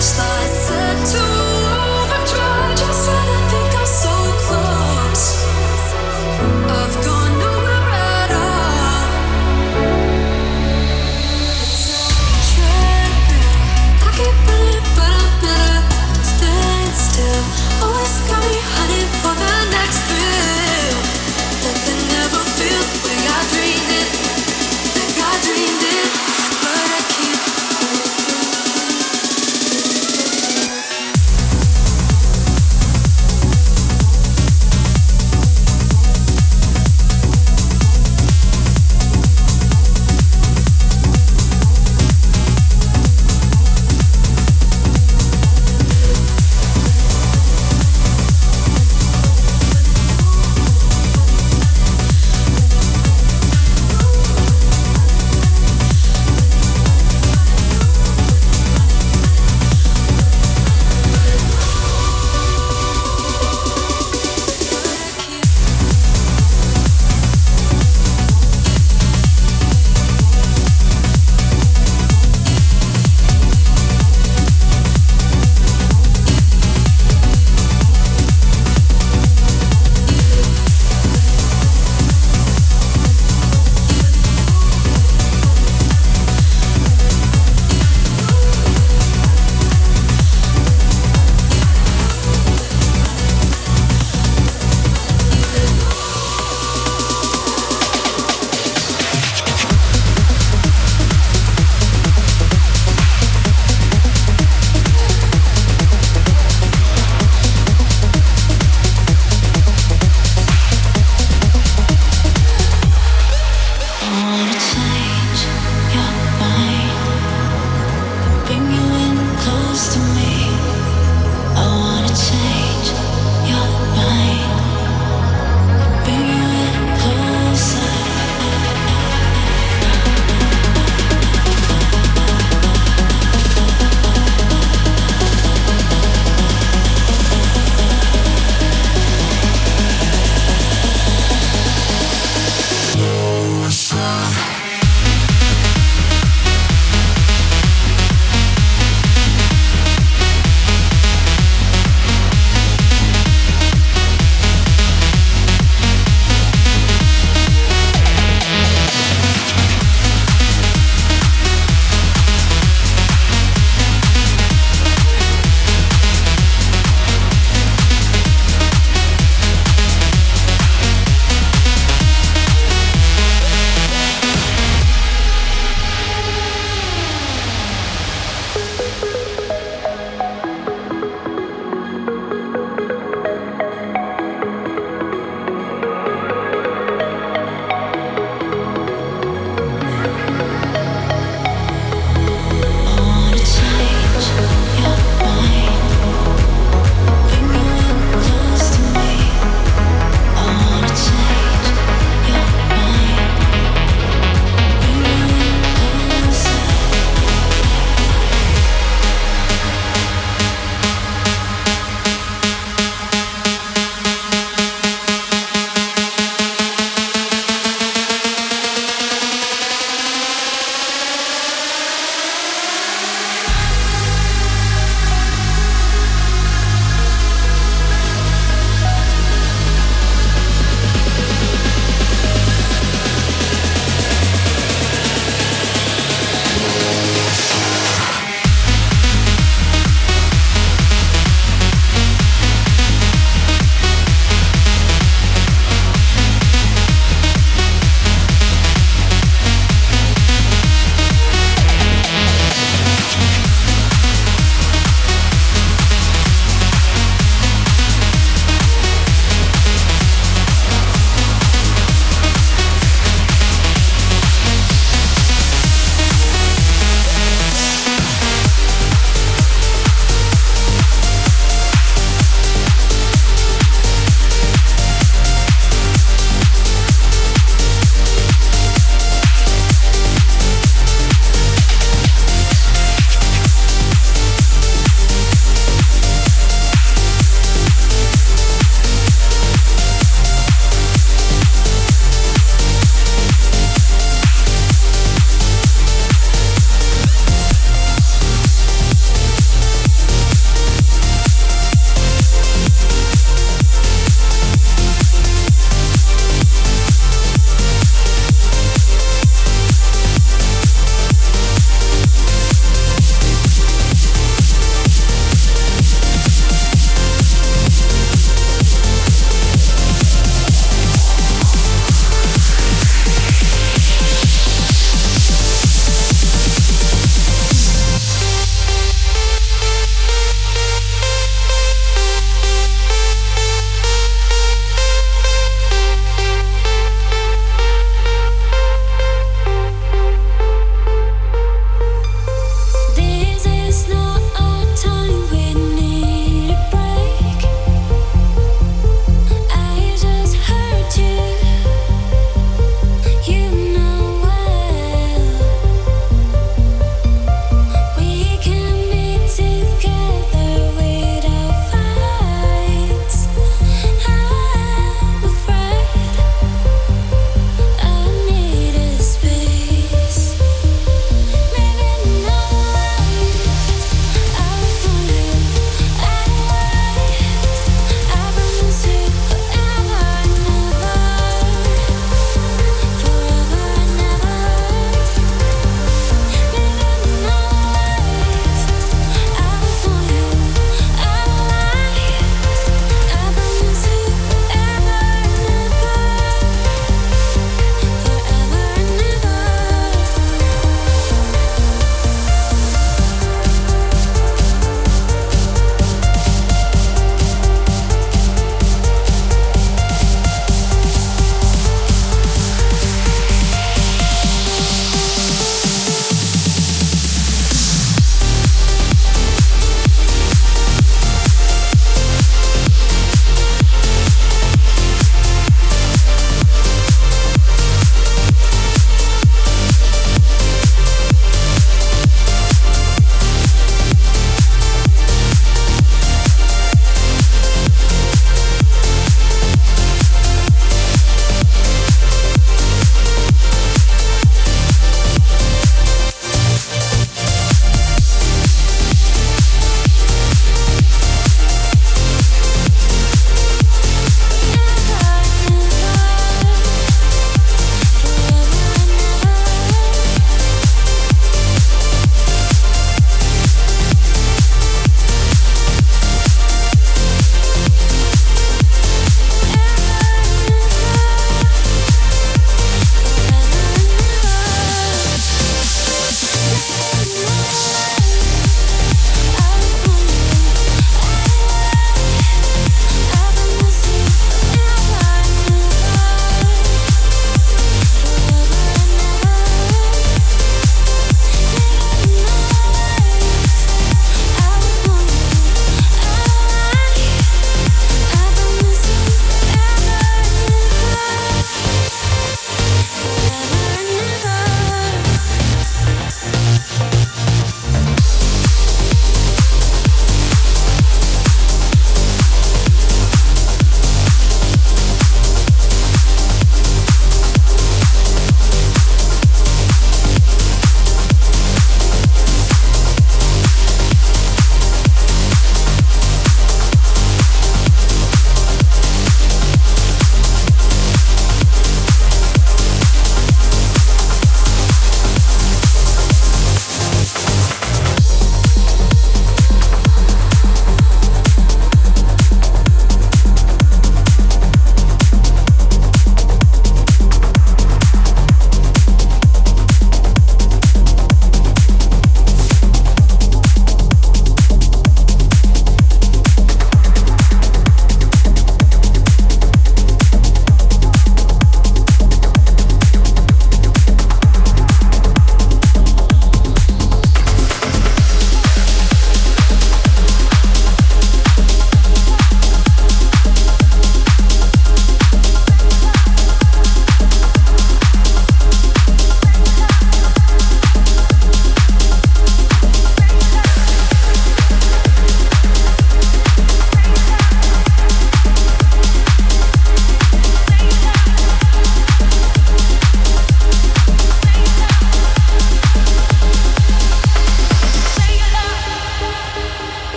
Mensch, da ist to.